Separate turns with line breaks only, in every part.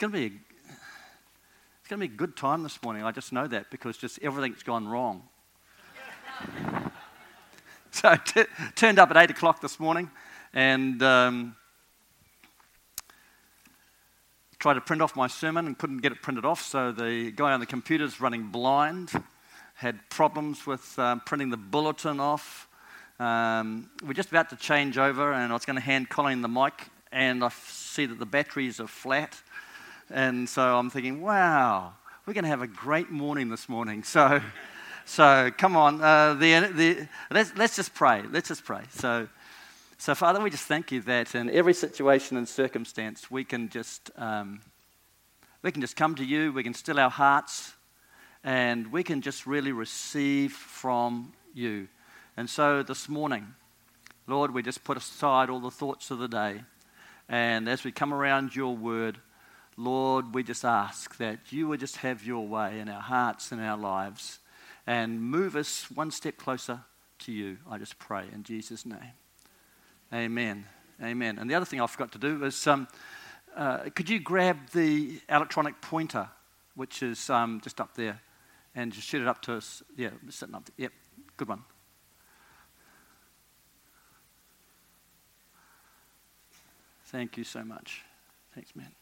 going to be a, it's going to be a good time this morning. I just know that because just everything's gone wrong. so I t- turned up at 8 o'clock this morning and um, tried to print off my sermon and couldn't get it printed off. So the guy on the computer's running blind, had problems with um, printing the bulletin off. Um, we're just about to change over, and I was going to hand Colin the mic, and I see that the batteries are flat. And so I'm thinking, wow, we're going to have a great morning this morning. So, so come on, uh, the, the, let's, let's just pray. Let's just pray. So, so, Father, we just thank you that in every situation and circumstance, we can just, um, we can just come to you, we can still our hearts, and we can just really receive from you. And so this morning, Lord, we just put aside all the thoughts of the day. And as we come around your word, Lord, we just ask that you would just have your way in our hearts and our lives and move us one step closer to you. I just pray in Jesus' name. Amen. Amen. And the other thing I forgot to do is um, uh, could you grab the electronic pointer, which is um, just up there, and just shoot it up to us? Yeah, sitting up there. Yep, good one. Thank you so much. Thanks, man.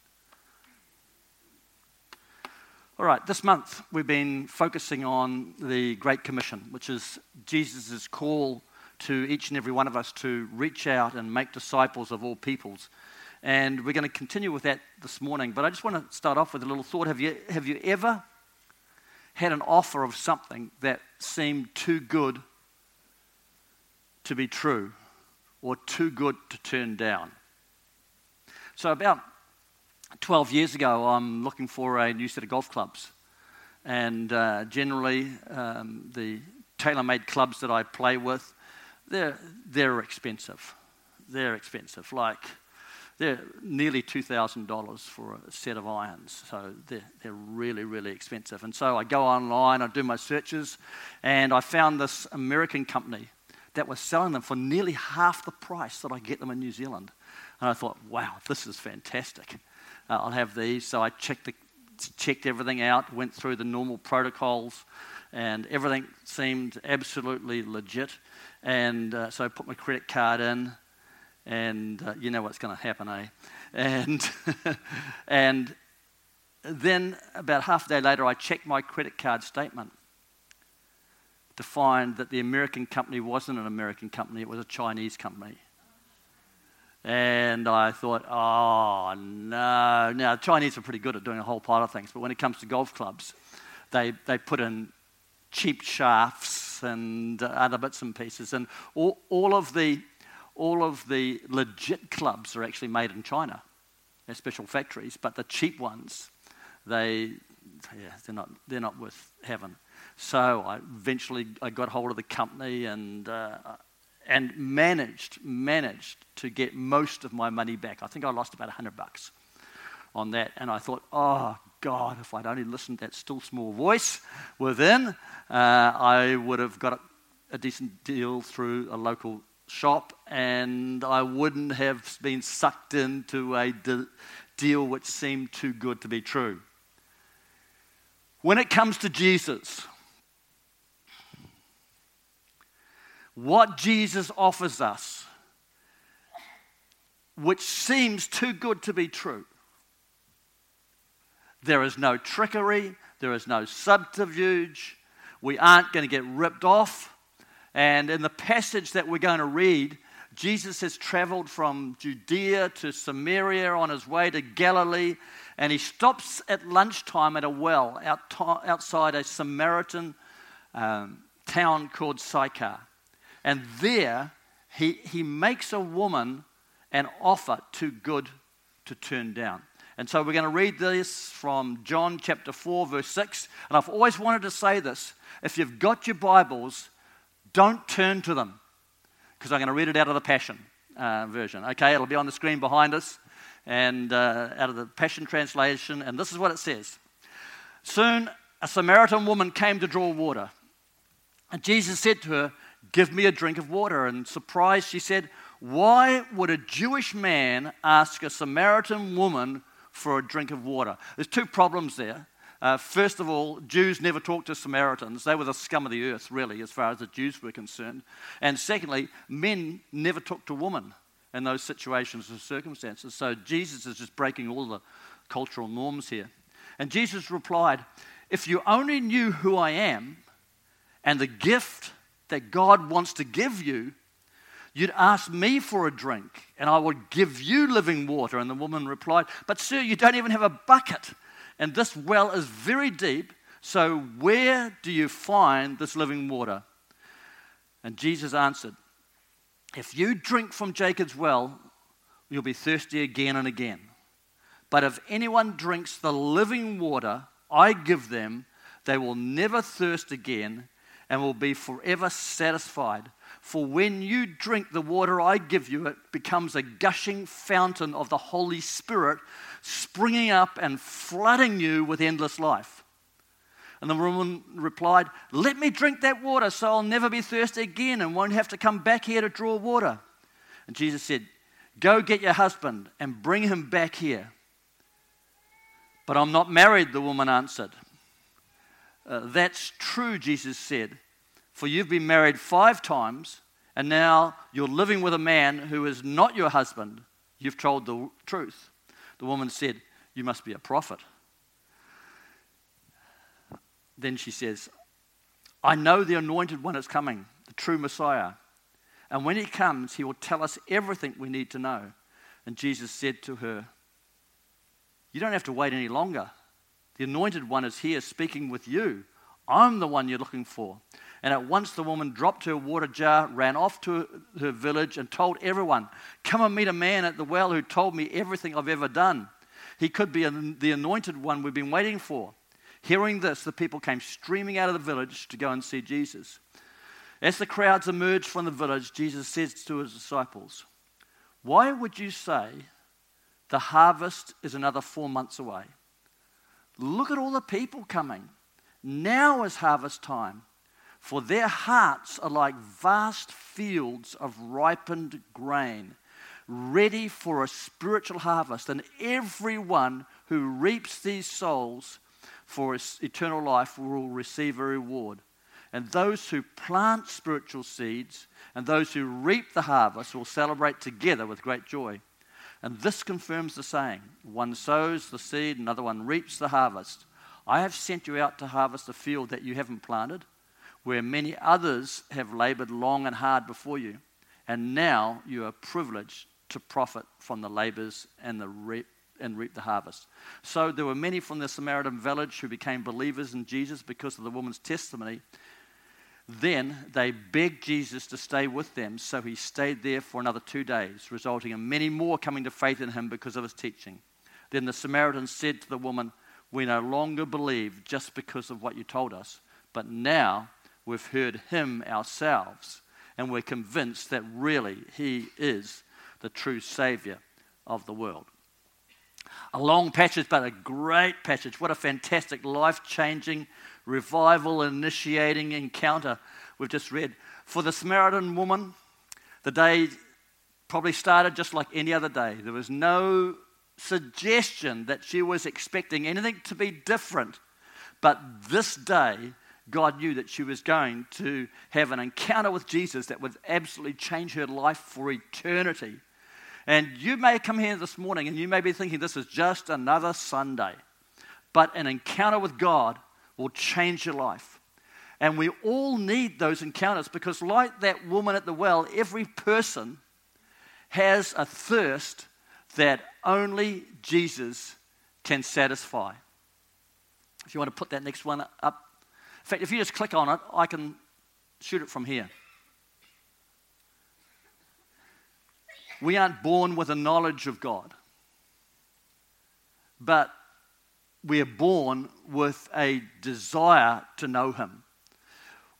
All right, this month we've been focusing on the Great Commission, which is Jesus' call to each and every one of us to reach out and make disciples of all peoples. And we're going to continue with that this morning. But I just want to start off with a little thought. Have you, have you ever had an offer of something that seemed too good to be true or too good to turn down? So, about 12 years ago, I'm looking for a new set of golf clubs. And uh, generally, um, the tailor made clubs that I play with they're, they're expensive. They're expensive. Like, they're nearly $2,000 for a set of irons. So they're, they're really, really expensive. And so I go online, I do my searches, and I found this American company that was selling them for nearly half the price that I get them in New Zealand. And I thought, wow, this is fantastic. Uh, I'll have these. So I checked, the, checked everything out, went through the normal protocols, and everything seemed absolutely legit. And uh, so I put my credit card in, and uh, you know what's going to happen, eh? And, and then about half a day later, I checked my credit card statement to find that the American company wasn't an American company, it was a Chinese company. And I thought, oh no. Now, Chinese are pretty good at doing a whole pile of things, but when it comes to golf clubs, they, they put in cheap shafts and other bits and pieces. And all, all, of the, all of the legit clubs are actually made in China. They're special factories, but the cheap ones, they, yeah, they're, not, they're not worth having. So I eventually I got hold of the company and, uh, and managed, managed to get most of my money back. I think I lost about 100 bucks on that. And I thought, oh, God, if I'd only listened to that still small voice within, uh, I would have got a decent deal through a local shop and I wouldn't have been sucked into a de- deal which seemed too good to be true. When it comes to Jesus, what Jesus offers us, which seems too good to be true, there is no trickery, there is no subterfuge. We aren't going to get ripped off. And in the passage that we're going to read, Jesus has traveled from Judea to Samaria on his way to Galilee, and he stops at lunchtime at a well outside a Samaritan um, town called Sychar. And there, he, he makes a woman an offer too good to turn down. And so we're going to read this from John chapter 4, verse 6. And I've always wanted to say this. If you've got your Bibles, don't turn to them because I'm going to read it out of the Passion uh, version. Okay, it'll be on the screen behind us and uh, out of the Passion translation. And this is what it says Soon a Samaritan woman came to draw water. And Jesus said to her, Give me a drink of water. And surprised, she said, Why would a Jewish man ask a Samaritan woman for a drink of water. There's two problems there. Uh, first of all, Jews never talked to Samaritans. They were the scum of the earth, really, as far as the Jews were concerned. And secondly, men never talked to women in those situations or circumstances. So Jesus is just breaking all the cultural norms here. And Jesus replied, If you only knew who I am and the gift that God wants to give you, you'd ask me for a drink and I would give you living water. And the woman replied, But sir, you don't even have a bucket and this well is very deep. So, where do you find this living water? And Jesus answered, If you drink from Jacob's well, you'll be thirsty again and again. But if anyone drinks the living water I give them, they will never thirst again and will be forever satisfied. For when you drink the water I give you, it becomes a gushing fountain of the Holy Spirit, springing up and flooding you with endless life. And the woman replied, Let me drink that water so I'll never be thirsty again and won't have to come back here to draw water. And Jesus said, Go get your husband and bring him back here. But I'm not married, the woman answered. Uh, that's true, Jesus said for you've been married five times, and now you're living with a man who is not your husband. You've told the truth. The woman said, You must be a prophet. Then she says, I know the anointed one is coming, the true Messiah. And when he comes, he will tell us everything we need to know. And Jesus said to her, You don't have to wait any longer. The anointed one is here speaking with you. I'm the one you're looking for. And at once the woman dropped her water jar, ran off to her village, and told everyone, Come and meet a man at the well who told me everything I've ever done. He could be the anointed one we've been waiting for. Hearing this, the people came streaming out of the village to go and see Jesus. As the crowds emerged from the village, Jesus says to his disciples, Why would you say the harvest is another four months away? Look at all the people coming. Now is harvest time. For their hearts are like vast fields of ripened grain, ready for a spiritual harvest. And everyone who reaps these souls for eternal life will receive a reward. And those who plant spiritual seeds and those who reap the harvest will celebrate together with great joy. And this confirms the saying one sows the seed, another one reaps the harvest. I have sent you out to harvest a field that you haven't planted where many others have labored long and hard before you, and now you are privileged to profit from the labors and, the reap, and reap the harvest. So there were many from the Samaritan village who became believers in Jesus because of the woman's testimony. Then they begged Jesus to stay with them, so he stayed there for another two days, resulting in many more coming to faith in him because of his teaching. Then the Samaritans said to the woman, We no longer believe just because of what you told us, but now we've heard him ourselves, and we're convinced that really he is the true Savior of the world. A long passage, but a great passage. What a fantastic, life changing, revival initiating encounter we've just read. For the Samaritan woman, the day probably started just like any other day. There was no suggestion that she was expecting anything to be different. But this day God knew that she was going to have an encounter with Jesus that would absolutely change her life for eternity. And you may come here this morning and you may be thinking this is just another Sunday. But an encounter with God will change your life. And we all need those encounters because, like that woman at the well, every person has a thirst that only Jesus can satisfy. If you want to put that next one up, in fact, if you just click on it, I can shoot it from here. We aren't born with a knowledge of God, but we are born with a desire to know Him.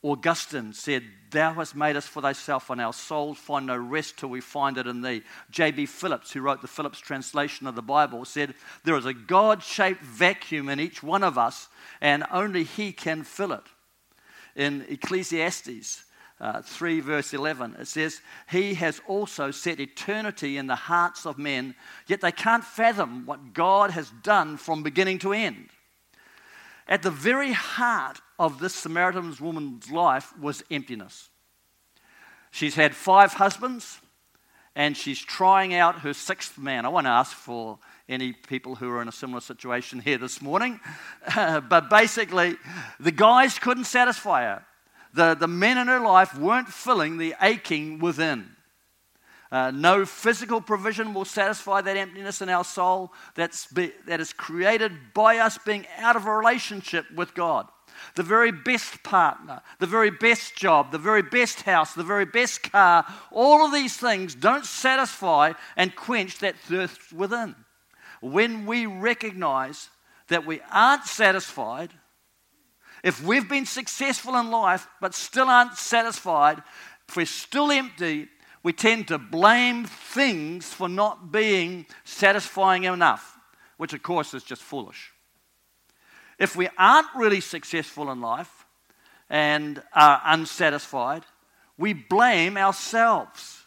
Augustine said, Thou hast made us for thyself, and our souls find no rest till we find it in thee. J.B. Phillips, who wrote the Phillips translation of the Bible, said, There is a God shaped vacuum in each one of us, and only He can fill it. In Ecclesiastes, uh, 3, verse 11. It says, He has also set eternity in the hearts of men, yet they can't fathom what God has done from beginning to end. At the very heart of this Samaritan woman's life was emptiness. She's had five husbands, and she's trying out her sixth man. I won't ask for any people who are in a similar situation here this morning, but basically, the guys couldn't satisfy her the, the men in her life weren't filling the aching within. Uh, no physical provision will satisfy that emptiness in our soul that's be, that is created by us being out of a relationship with God. The very best partner, the very best job, the very best house, the very best car, all of these things don't satisfy and quench that thirst within. When we recognize that we aren't satisfied if we've been successful in life but still aren't satisfied, if we're still empty, we tend to blame things for not being satisfying enough, which of course is just foolish. If we aren't really successful in life and are unsatisfied, we blame ourselves,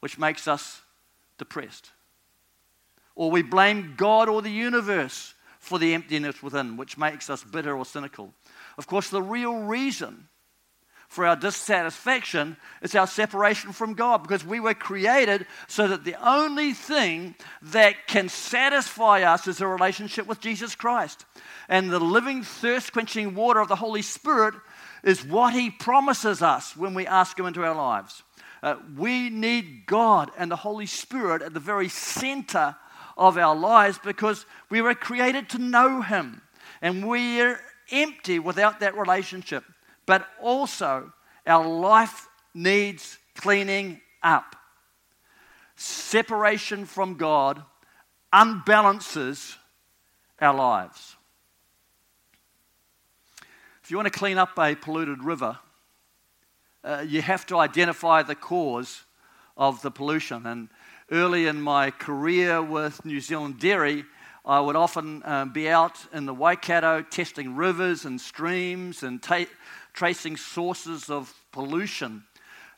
which makes us depressed. Or we blame God or the universe for the emptiness within, which makes us bitter or cynical. Of course, the real reason for our dissatisfaction is our separation from God because we were created so that the only thing that can satisfy us is a relationship with Jesus Christ. And the living, thirst quenching water of the Holy Spirit is what He promises us when we ask Him into our lives. Uh, we need God and the Holy Spirit at the very center of our lives because we were created to know Him. And we're empty without that relationship. But also, our life needs cleaning up. Separation from God unbalances our lives. If you want to clean up a polluted river, uh, you have to identify the cause of the pollution. And early in my career with New Zealand Dairy, I would often um, be out in the Waikato testing rivers and streams and ta- tracing sources of pollution.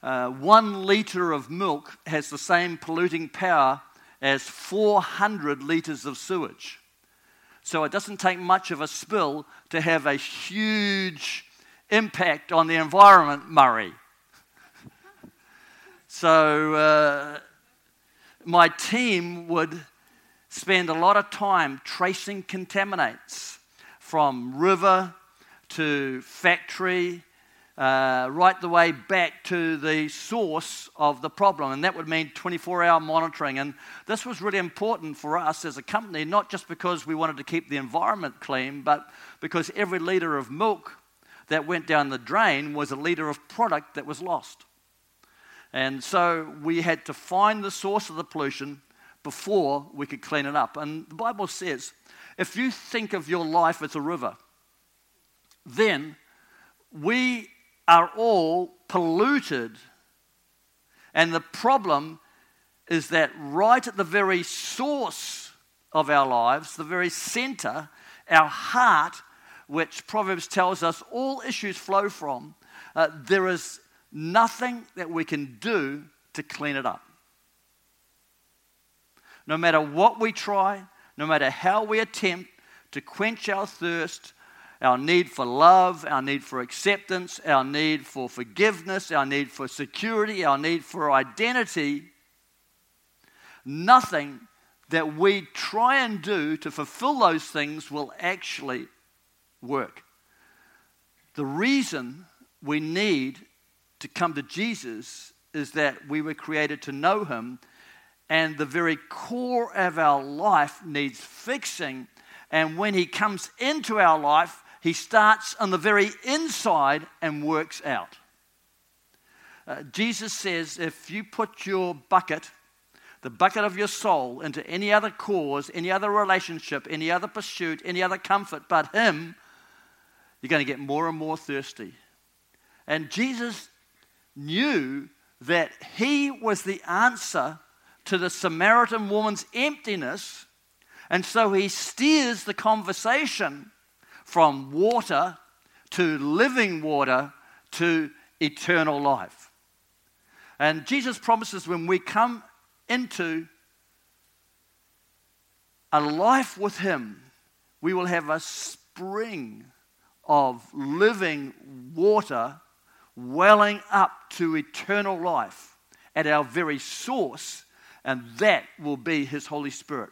Uh, one litre of milk has the same polluting power as 400 litres of sewage. So it doesn't take much of a spill to have a huge impact on the environment, Murray. so uh, my team would spend a lot of time tracing contaminants from river to factory, uh, right the way back to the source of the problem. And that would mean 24 hour monitoring. And this was really important for us as a company, not just because we wanted to keep the environment clean, but because every litre of milk that went down the drain was a litre of product that was lost. And so we had to find the source of the pollution before we could clean it up. And the Bible says if you think of your life as a river, then we are all polluted. And the problem is that right at the very source of our lives, the very center, our heart, which Proverbs tells us all issues flow from, uh, there is nothing that we can do to clean it up. No matter what we try, no matter how we attempt to quench our thirst, our need for love, our need for acceptance, our need for forgiveness, our need for security, our need for identity, nothing that we try and do to fulfill those things will actually work. The reason we need to come to Jesus is that we were created to know Him, and the very core of our life needs fixing. And when He comes into our life, He starts on the very inside and works out. Uh, Jesus says if you put your bucket, the bucket of your soul, into any other cause, any other relationship, any other pursuit, any other comfort but Him, you're going to get more and more thirsty. And Jesus knew that he was the answer to the Samaritan woman's emptiness. And so he steers the conversation from water to living water to eternal life. And Jesus promises when we come into a life with Him, we will have a spring of living water welling up to eternal life at our very source, and that will be His Holy Spirit.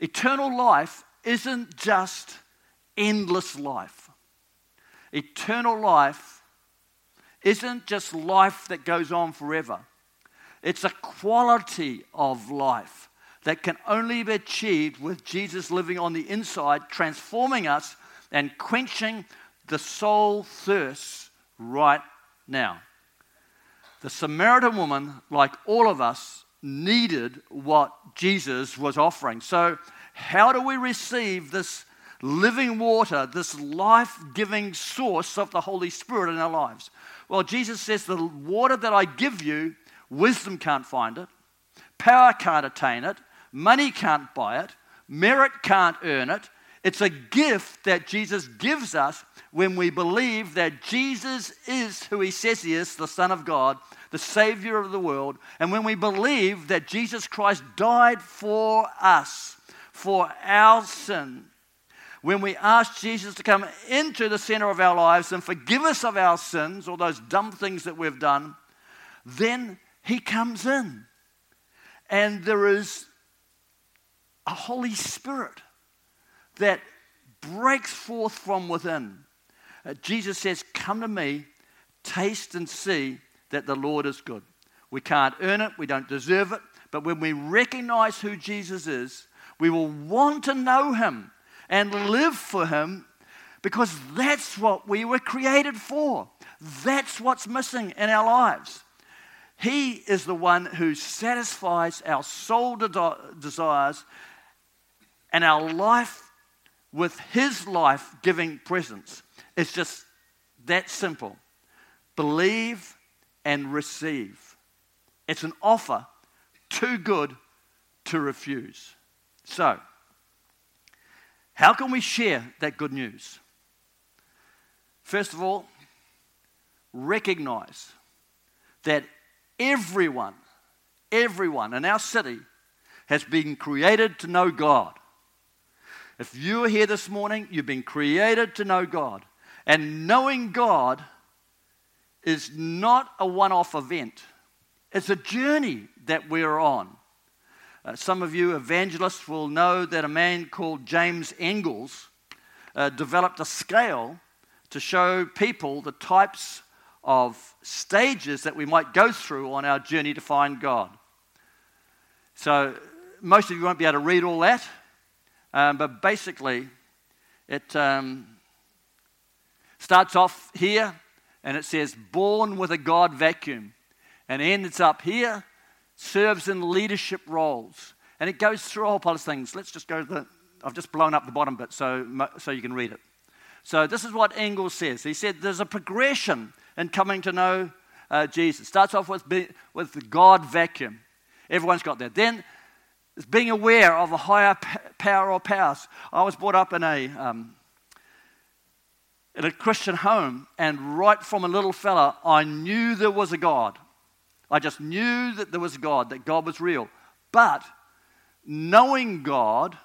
Eternal life isn't just endless life. Eternal life isn't just life that goes on forever, it's a quality of life that can only be achieved with Jesus living on the inside, transforming us and quenching the soul thirst right now. The Samaritan woman, like all of us, needed what Jesus was offering. So, how do we receive this living water, this life giving source of the Holy Spirit in our lives? Well, Jesus says, The water that I give you, wisdom can't find it, power can't attain it, money can't buy it, merit can't earn it. It's a gift that Jesus gives us when we believe that Jesus is who he says he is, the Son of God, the Savior of the world, and when we believe that Jesus Christ died for us, for our sin, when we ask Jesus to come into the center of our lives and forgive us of our sins or those dumb things that we've done, then He comes in. And there is a Holy Spirit that breaks forth from within. Uh, Jesus says, Come to me, taste and see that the Lord is good. We can't earn it, we don't deserve it, but when we recognize who Jesus is, we will want to know Him and live for Him because that's what we were created for. That's what's missing in our lives. He is the one who satisfies our soul de- desires and our life with His life giving presence. It's just that simple. Believe and receive. It's an offer too good to refuse. So, how can we share that good news? First of all, recognize that everyone, everyone in our city has been created to know God. If you are here this morning, you've been created to know God. And knowing God is not a one off event, it's a journey that we're on. Uh, some of you evangelists will know that a man called James Engels uh, developed a scale to show people the types of stages that we might go through on our journey to find God. So, most of you won't be able to read all that, um, but basically, it um, starts off here and it says, born with a God vacuum, and ends up here serves in leadership roles. And it goes through a whole pile of things. Let's just go to the, I've just blown up the bottom bit so, so you can read it. So this is what Engels says. He said there's a progression in coming to know uh, Jesus. Starts off with, with the God vacuum. Everyone's got that. Then it's being aware of a higher p- power or powers. I was brought up in a, um, in a Christian home, and right from a little fella, I knew there was a God. I just knew that there was God, that God was real. But knowing God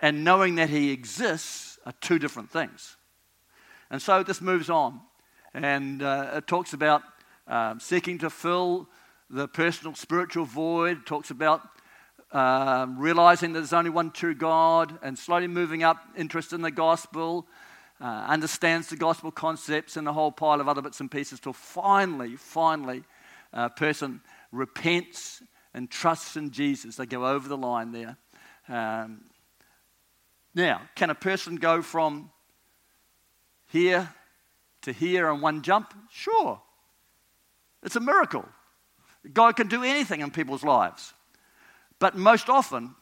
and knowing that He exists are two different things. And so this moves on. And uh, it talks about um, seeking to fill the personal spiritual void, talks about um, realizing that there's only one true God, and slowly moving up, interest in the gospel, uh, understands the gospel concepts, and a whole pile of other bits and pieces, till finally, finally, uh, person repents and trusts in Jesus. They go over the line there. Um, now, can a person go from here to here in one jump? Sure. It's a miracle. God can do anything in people's lives. But most often,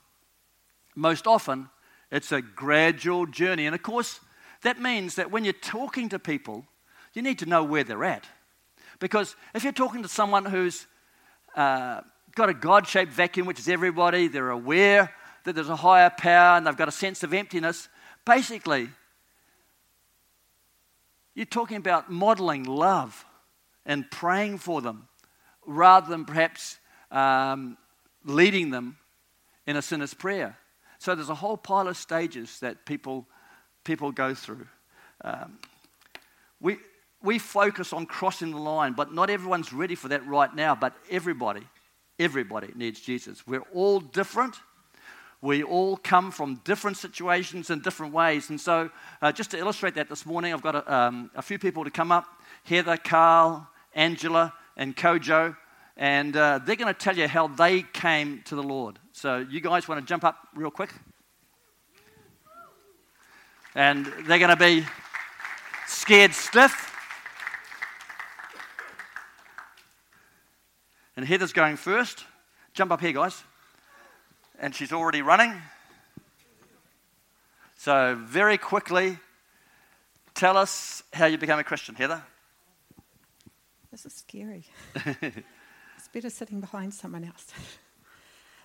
most often, it's a gradual journey. And of course, that means that when you're talking to people, you need to know where they're at. Because if you're talking to someone who's uh, got a God shaped vacuum, which is everybody, they're aware that there's a higher power and they've got a sense of emptiness, basically, you're talking about modeling love. and praying for them rather than perhaps um, leading them in a sinner's prayer. So there's a whole pile of stages that people, people go through. Um, we, we focus on crossing the line, but not everyone's ready for that right now. But everybody, everybody needs Jesus. We're all different. We all come from different situations in different ways. And so, uh, just to illustrate that this morning, I've got a, um, a few people to come up Heather, Carl, Angela, and Kojo. And uh, they're going to tell you how they came to the Lord. So, you guys want to jump up real quick? And they're going to be scared stiff. And Heather's going first. Jump up here, guys. And she's already running. So, very quickly, tell us how you became a Christian, Heather.
This is scary. better sitting behind someone else.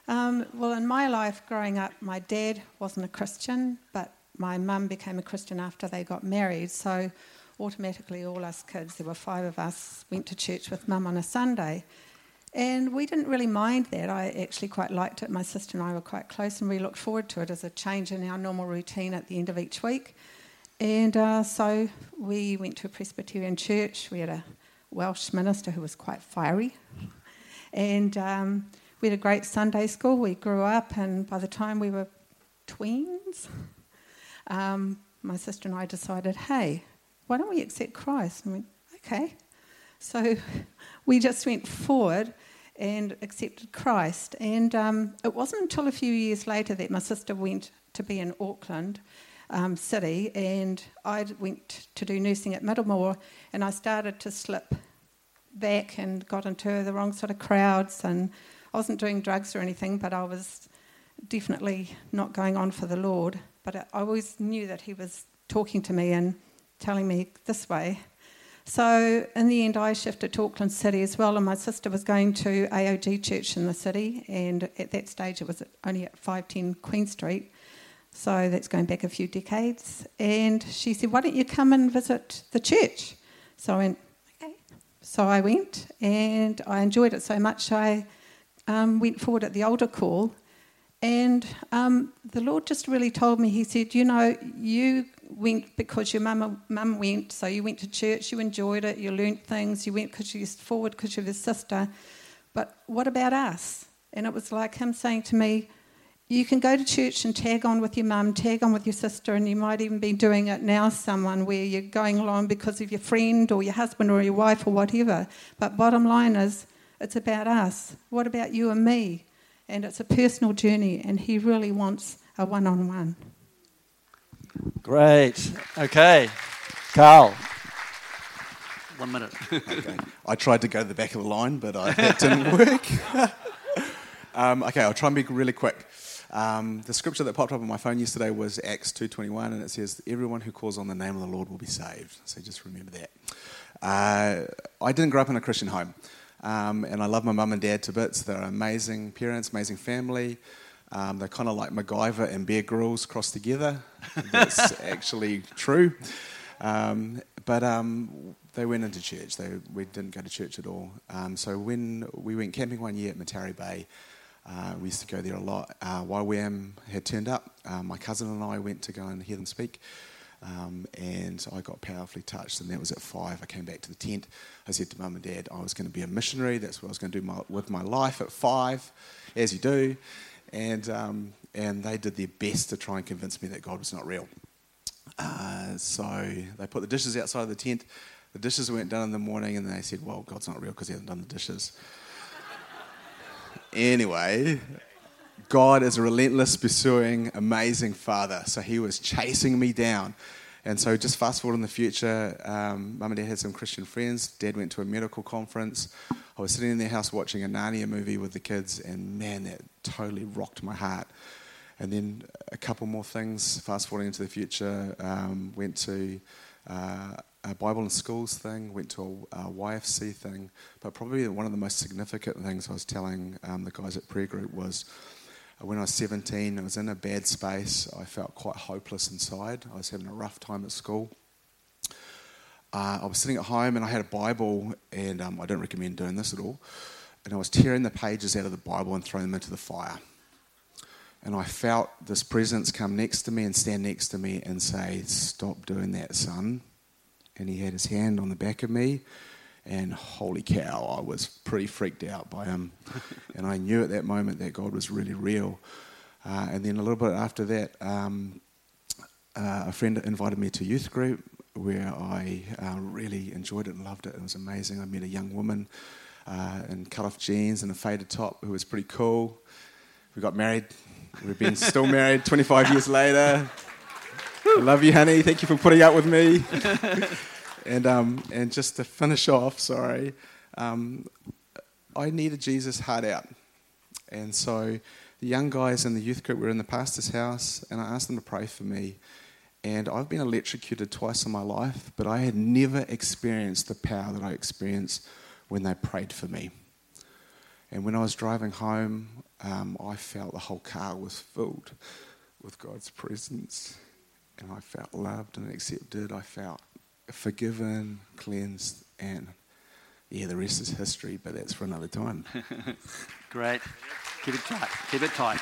Um, well, in my life growing up, my dad wasn't a Christian, but my mum became a Christian after they got married. So automatically, all us kids, there were five of us, went to church with mum on a Sunday. And we didn't really mind that. I actually quite liked it. My sister and I were quite close, and we looked forward to it as a change in our normal routine at the end of each week. And uh, so we went to a Presbyterian church. We had a Welsh minister who was quite fiery. And um, we had a great Sunday school. We grew up, and by the time we were tweens, um, my sister and I decided, hey, why don't we accept Christ? And we okay. So we just went forward and accepted Christ. And um, it wasn't until a few years later that my sister went to be in Auckland um, City, and I went to do nursing at Middlemore, and I started to slip back and got into the wrong sort of crowds. And I wasn't doing drugs or anything, but I was definitely not going on for the Lord. But I always knew that He was talking to me and telling me this way. So in the end, I shifted to Auckland City as well, and my sister was going to AOG Church in the city, and at that stage it was only at 510 Queen Street. So that's going back a few decades. And she said, Why don't you come and visit the church? So I went. So I went, and I enjoyed it so much I um, went forward at the altar call. And um, the Lord just really told me, He said, You know, you went because your mum, mum went, so you went to church, you enjoyed it, you learnt things, you went because you forward because you're his sister. But what about us? And it was like him saying to me, you can go to church and tag on with your mum, tag on with your sister, and you might even be doing it now, someone where you're going along because of your friend or your husband or your wife or whatever. But bottom line is, it's about us. What about you and me? And it's a personal journey, and he really wants a one on one.
Great. Okay. Carl. One minute.
okay. I tried to go to the back of the line, but I, that didn't work. um, okay, I'll try and be really quick. Um, the scripture that popped up on my phone yesterday was Acts 2.21, and it says, everyone who calls on the name of the Lord will be saved. So just remember that. Uh, I didn't grow up in a Christian home, um, and I love my mum and dad to bits. They're amazing parents, amazing family. Um, they're kind of like MacGyver and Bear Grylls crossed together. That's actually true. Um, but um, they went into church. They, we didn't go to church at all. Um, so when we went camping one year at Matauri Bay, uh, we used to go there a lot. Uh, YWAM had turned up. Uh, my cousin and I went to go and hear them speak. Um, and I got powerfully touched, and that was at five. I came back to the tent. I said to mum and dad, I was going to be a missionary. That's what I was going to do my, with my life at five, as you do and, um, and they did their best to try and convince me that God was not real. Uh, so they put the dishes outside of the tent. The dishes weren't done in the morning, and they said, Well, God's not real because he hasn't done the dishes. Anyway, God is a relentless, pursuing, amazing Father. So he was chasing me down. And so, just fast forward in the future, um, mum and dad had some Christian friends. Dad went to a medical conference. I was sitting in their house watching a Narnia movie with the kids, and man, that totally rocked my heart. And then a couple more things, fast forwarding into the future, um, went to uh, a Bible in schools thing, went to a, a, YFC thing, but probably one of the most significant things I was telling um, the guys at prayer group was uh, when I was 17, I was in a bad space. I felt quite hopeless inside. I was having a rough time at school. uh, I was sitting at home and I had a Bible, and um, I don't recommend doing this at all. And I was tearing the pages out of the Bible and throwing them into the fire. And I felt this presence come next to me and stand next to me and say, Stop doing that, son. And he had his hand on the back of me. And holy cow, I was pretty freaked out by him. and I knew at that moment that God was really real. Uh, and then a little bit after that, um, uh, a friend invited me to youth group where I uh, really enjoyed it and loved it. It was amazing. I met a young woman uh, in cut off jeans and a faded top who was pretty cool. We got married. We've been still married 25 years later. I love you, honey. Thank you for putting up with me. and, um, and just to finish off, sorry, um, I needed Jesus hard out. And so the young guys in the youth group were in the pastor's house, and I asked them to pray for me. And I've been electrocuted twice in my life, but I had never experienced the power that I experienced when they prayed for me. And when I was driving home, um, I felt the whole car was filled with God's presence. And I felt loved and accepted. I felt forgiven, cleansed, and yeah, the rest is history, but that's for another time.
Great. Keep it tight. Keep it tight.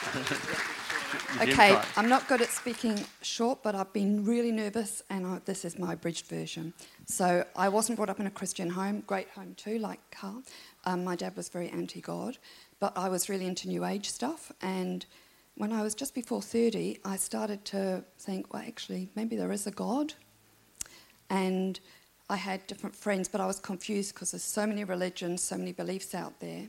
okay, I'm not good at speaking short, but I've been really nervous, and I, this is my abridged version. So I wasn't brought up in a Christian home, great home too, like Carl. Um, my dad was very anti God, but I was really into New Age stuff. And when I was just before 30, I started to think, well, actually, maybe there is a God. And I had different friends, but I was confused because there's so many religions, so many beliefs out there.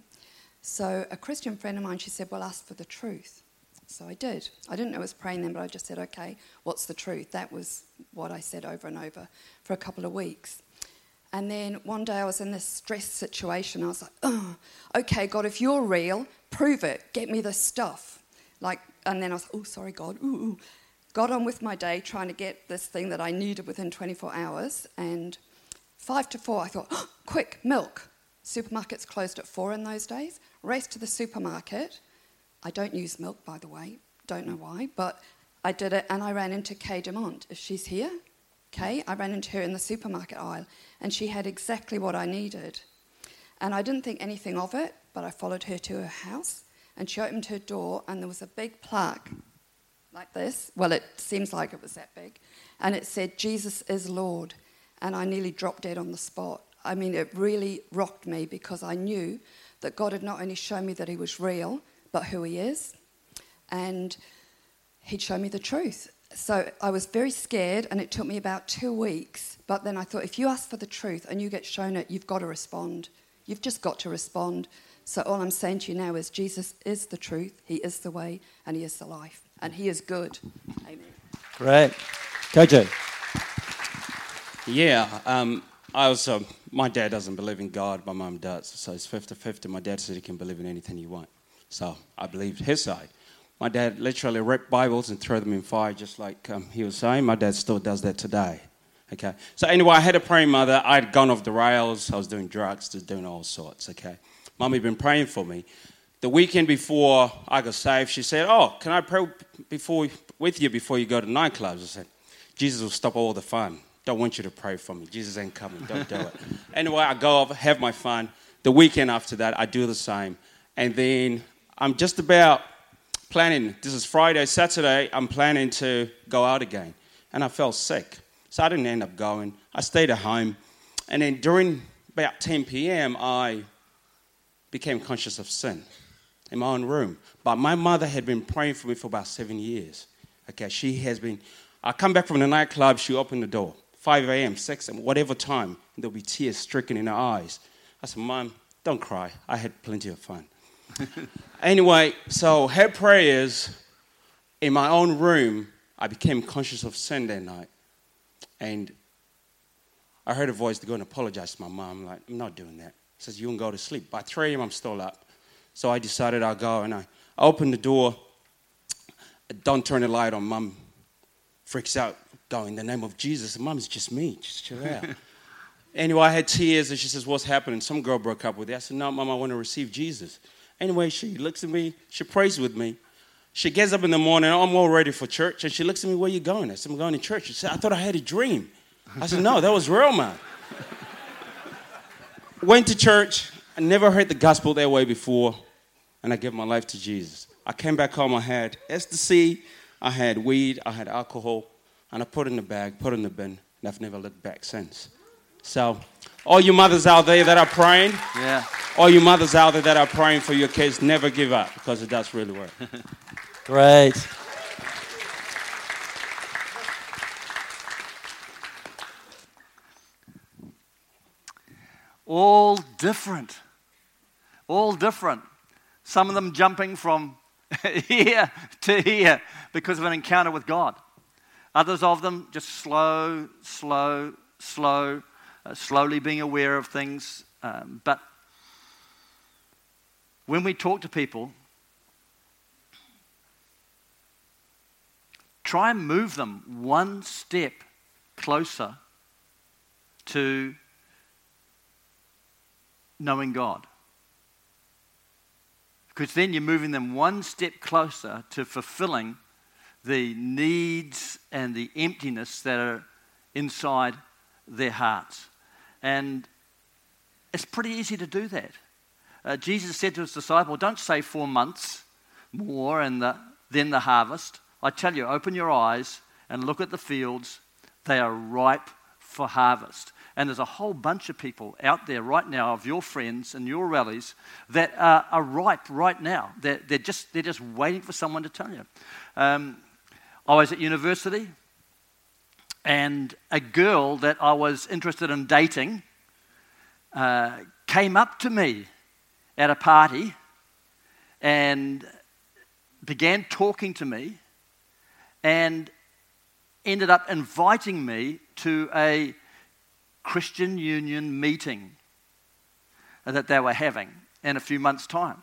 So a Christian friend of mine, she said, well, ask for the truth. So I did. I didn't know I was praying then, but I just said, okay, what's the truth? That was what I said over and over for a couple of weeks. And then one day I was in this stress situation. I was like, oh, okay, God, if you're real, prove it. Get me the stuff. Like, and then I was, oh, sorry, God. Ooh, ooh. Got on with my day trying to get this thing that I needed within 24 hours. And five to four, I thought, oh, quick, milk. Supermarkets closed at four in those days. Raced to the supermarket I don't use milk, by the way. Don't know why, but I did it and I ran into Kay Demont. If she's here, Kay, I ran into her in the supermarket aisle and she had exactly what I needed. And I didn't think anything of it, but I followed her to her house and she opened her door and there was a big plaque like this. Well, it seems like it was that big. And it said, Jesus is Lord. And I nearly dropped dead on the spot. I mean, it really rocked me because I knew that God had not only shown me that He was real, but who he is. And he'd show me the truth. So I was very scared, and it took me about two weeks. But then I thought, if you ask for the truth and you get shown it, you've got to respond. You've just got to respond. So all I'm saying to you now is Jesus is the truth, He is the way, and He is the life, and He is good. Amen.
Great. KJ.
Yeah, um, I was. Uh, my dad doesn't believe in God. My mum does, so it's 50-50. My dad said he can believe in anything you want. So I believed his side. My dad literally ripped Bibles and threw them in fire, just like um, he was saying. My dad still does that today. Okay. So anyway, I had a praying mother. I'd gone off the rails. I was doing drugs, just doing all sorts. Okay. Had been praying for me. The weekend before I got saved, she said, "Oh, can I pray before with you before you go to nightclubs?" I said, "Jesus will stop all the fun. Don't want you to pray for me. Jesus ain't coming. Don't do it." anyway, I go off, have my fun. The weekend after that, I do the same, and then I'm just about planning, this is Friday, Saturday, I'm planning to go out again. And I felt sick. So I didn't end up going. I stayed at home. And then during about 10 p.m., I became conscious of sin in my own room. But my mother had been praying for me for about seven years. Okay, she has been. I come back from the nightclub, she opened the door, 5 a.m., 6 a.m., whatever time, and there'll be tears stricken in her eyes. I said, Mom, don't cry. I had plenty of fun. anyway, so her prayers in my own room, I became conscious of sin that night. And I heard a voice to go and apologize to my mom. I'm like, I'm not doing that. He says, You can go to sleep. By 3 a.m., I'm still up. So I decided I'll go and I opened the door. Don't turn the light on. Mom freaks out. Go in the name of Jesus. Mom, it's just me. Just chill out. anyway, I had tears and she says, What's happening? Some girl broke up with you. I said, No, Mom, I want to receive Jesus. Anyway, she looks at me, she prays with me. She gets up in the morning, I'm all ready for church, and she looks at me, Where you going? I said, I'm going to church. She said, I thought I had a dream. I said, No, that was real, man. Went to church. I never heard the gospel that way before, and I gave my life to Jesus. I came back home. I had ecstasy, I had weed, I had alcohol, and I put it in the bag, put it in the bin, and I've never looked back since. So, all you mothers out there that are praying,
yeah.
all you mothers out there that are praying for your kids, never give up because it does really work.
Great. All different. All different. Some of them jumping from here to here because of an encounter with God. Others of them just slow, slow, slow, uh, slowly being aware of things. Um, but when we talk to people, try and move them one step closer to knowing God. Because then you're moving them one step closer to fulfilling the needs and the emptiness that are inside their hearts. And it's pretty easy to do that. Uh, Jesus said to his disciple, Don't say four months more and the, then the harvest. I tell you, open your eyes and look at the fields. They are ripe for harvest. And there's a whole bunch of people out there right now of your friends and your rallies that are, are ripe right now. They're, they're, just, they're just waiting for someone to tell you. Um, I was at university, and a girl that I was interested in dating uh, came up to me at a party and began talking to me and ended up inviting me to a Christian Union meeting that they were having in a few months' time.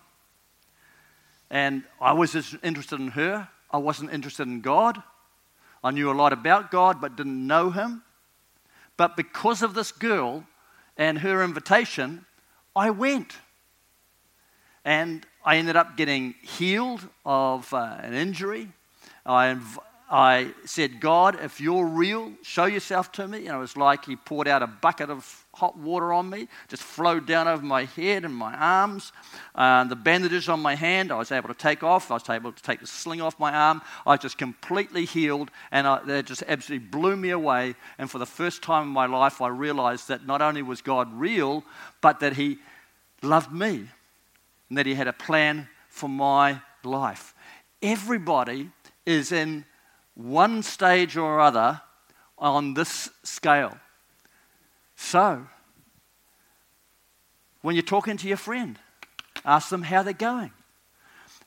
And I was interested in her. I wasn't interested in God. I knew a lot about God but didn't know Him. But because of this girl and her invitation, I went. And I ended up getting healed of uh, an injury. I, I said, God, if you're real, show yourself to me. And it was like he poured out a bucket of hot water on me, just flowed down over my head and my arms. Uh, the bandages on my hand, I was able to take off. I was able to take the sling off my arm. I was just completely healed, and I, that just absolutely blew me away. And for the first time in my life, I realized that not only was God real, but that He loved me and that He had a plan for my life. Everybody is in one stage or other on this scale. So, when you're talking to your friend, ask them how they're going.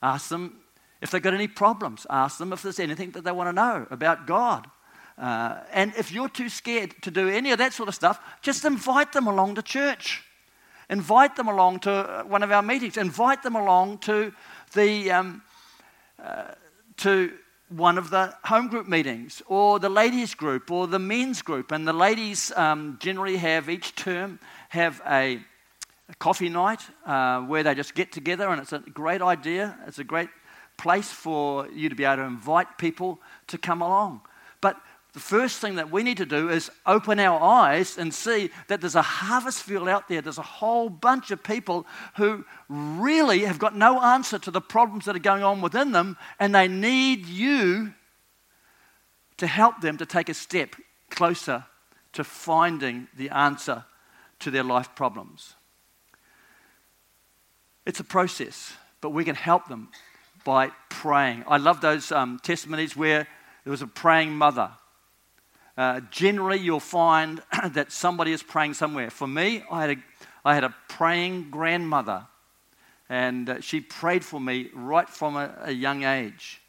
Ask them if they've got any problems. Ask them if there's anything that they want to know about God. Uh, and if you're too scared to do any of that sort of stuff, just invite them along to church. Invite them along to uh, one of our meetings. Invite them along to the um, uh, to one of the home group meetings or the ladies group or the men's group and the ladies um, generally have each term have a, a coffee night uh, where they just get together and it's a great idea. It's a great place for you to be able to invite people to come along. But the first thing that we need to do is open our eyes and see that there's a harvest field out there. There's a whole bunch of people who really have got no answer to the problems that are going on within them, and they need you to help them to take a step closer to finding the answer to their life problems. It's a process, but we can help them by praying. I love those um, testimonies where there was a praying mother uh, generally you'll find that somebody is praying somewhere. For me, I had a, I had a praying grandmother, and uh, she prayed for me right from a, a young age.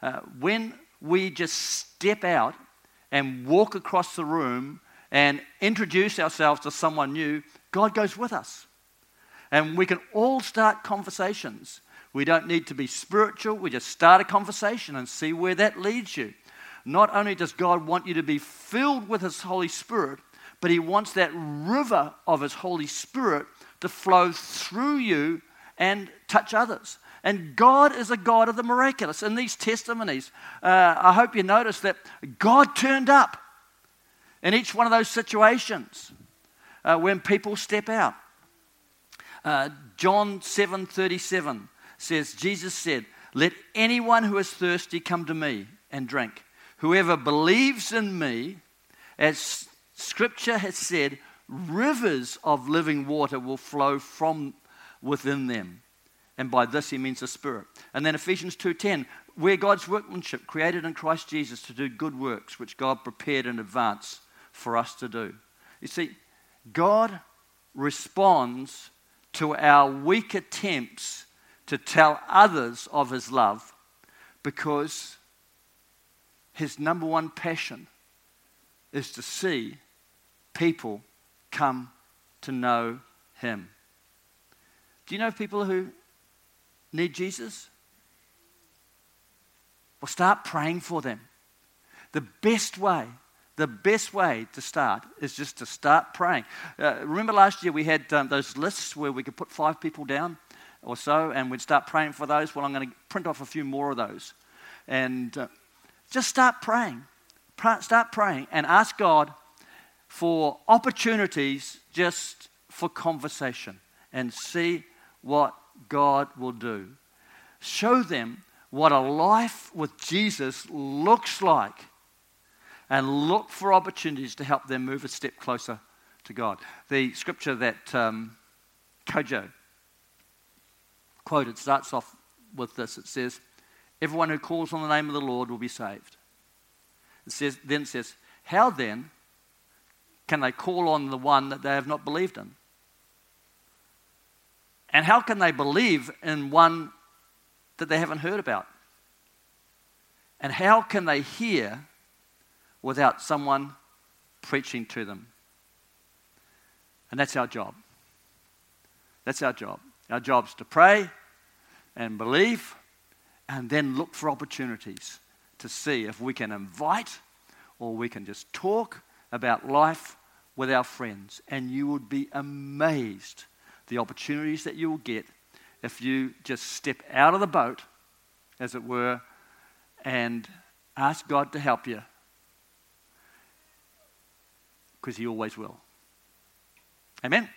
Uh, when we just step out and walk across the room and introduce ourselves to someone new, God goes with us. And we can all start conversations. We don't need to be spiritual, we just start a conversation and see where that leads you not only does God want you to be filled with His Holy Spirit, but He wants that river of His Holy Spirit to flow through you and touch others. And God is a God of the miraculous. In these testimonies, uh, I hope you notice that God turned up in each one of those situations. uh, when people step out. Uh, John 7:37 says, Jesus said, "Let anyone who is thirsty come to me and drink. Whoever believes in me, as Scripture has said, rivers of living water will flow from within them." And by this he means the Spirit. And then Ephesians 2:10, we're God's workmanship, created in Christ Jesus to do good works, which God prepared in advance for us to do. You see, God responds to our weak attempts to tell others of his love because his number one passion is to see people come to know him. Do you know people who need Jesus? Well, start praying for them. The best way the best way to start is just to start praying. Uh, remember last year we had um, those lists where we could put five people down or so, and we'd start praying for those. Well, I'm going to print off a few more of those. And uh, just start praying. start praying and ask God for opportunities just for conversation and see what God will do. Show them what a life with Jesus looks like and look for opportunities to help them move a step closer to God. The scripture that um, Kojo quoted starts off with this it says, Everyone who calls on the name of the Lord will be saved. It says, then it says, How then can they call on the one that they have not believed in? And how can they believe in one that they haven't heard about? And how can they hear without someone preaching to them. And that's our job. That's our job. Our job is to pray and believe and then look for opportunities to see if we can invite or we can just talk about life with our friends. And you would be amazed the opportunities that you will get if you just step out of the boat, as it were, and ask God to help you because He always will. Amen?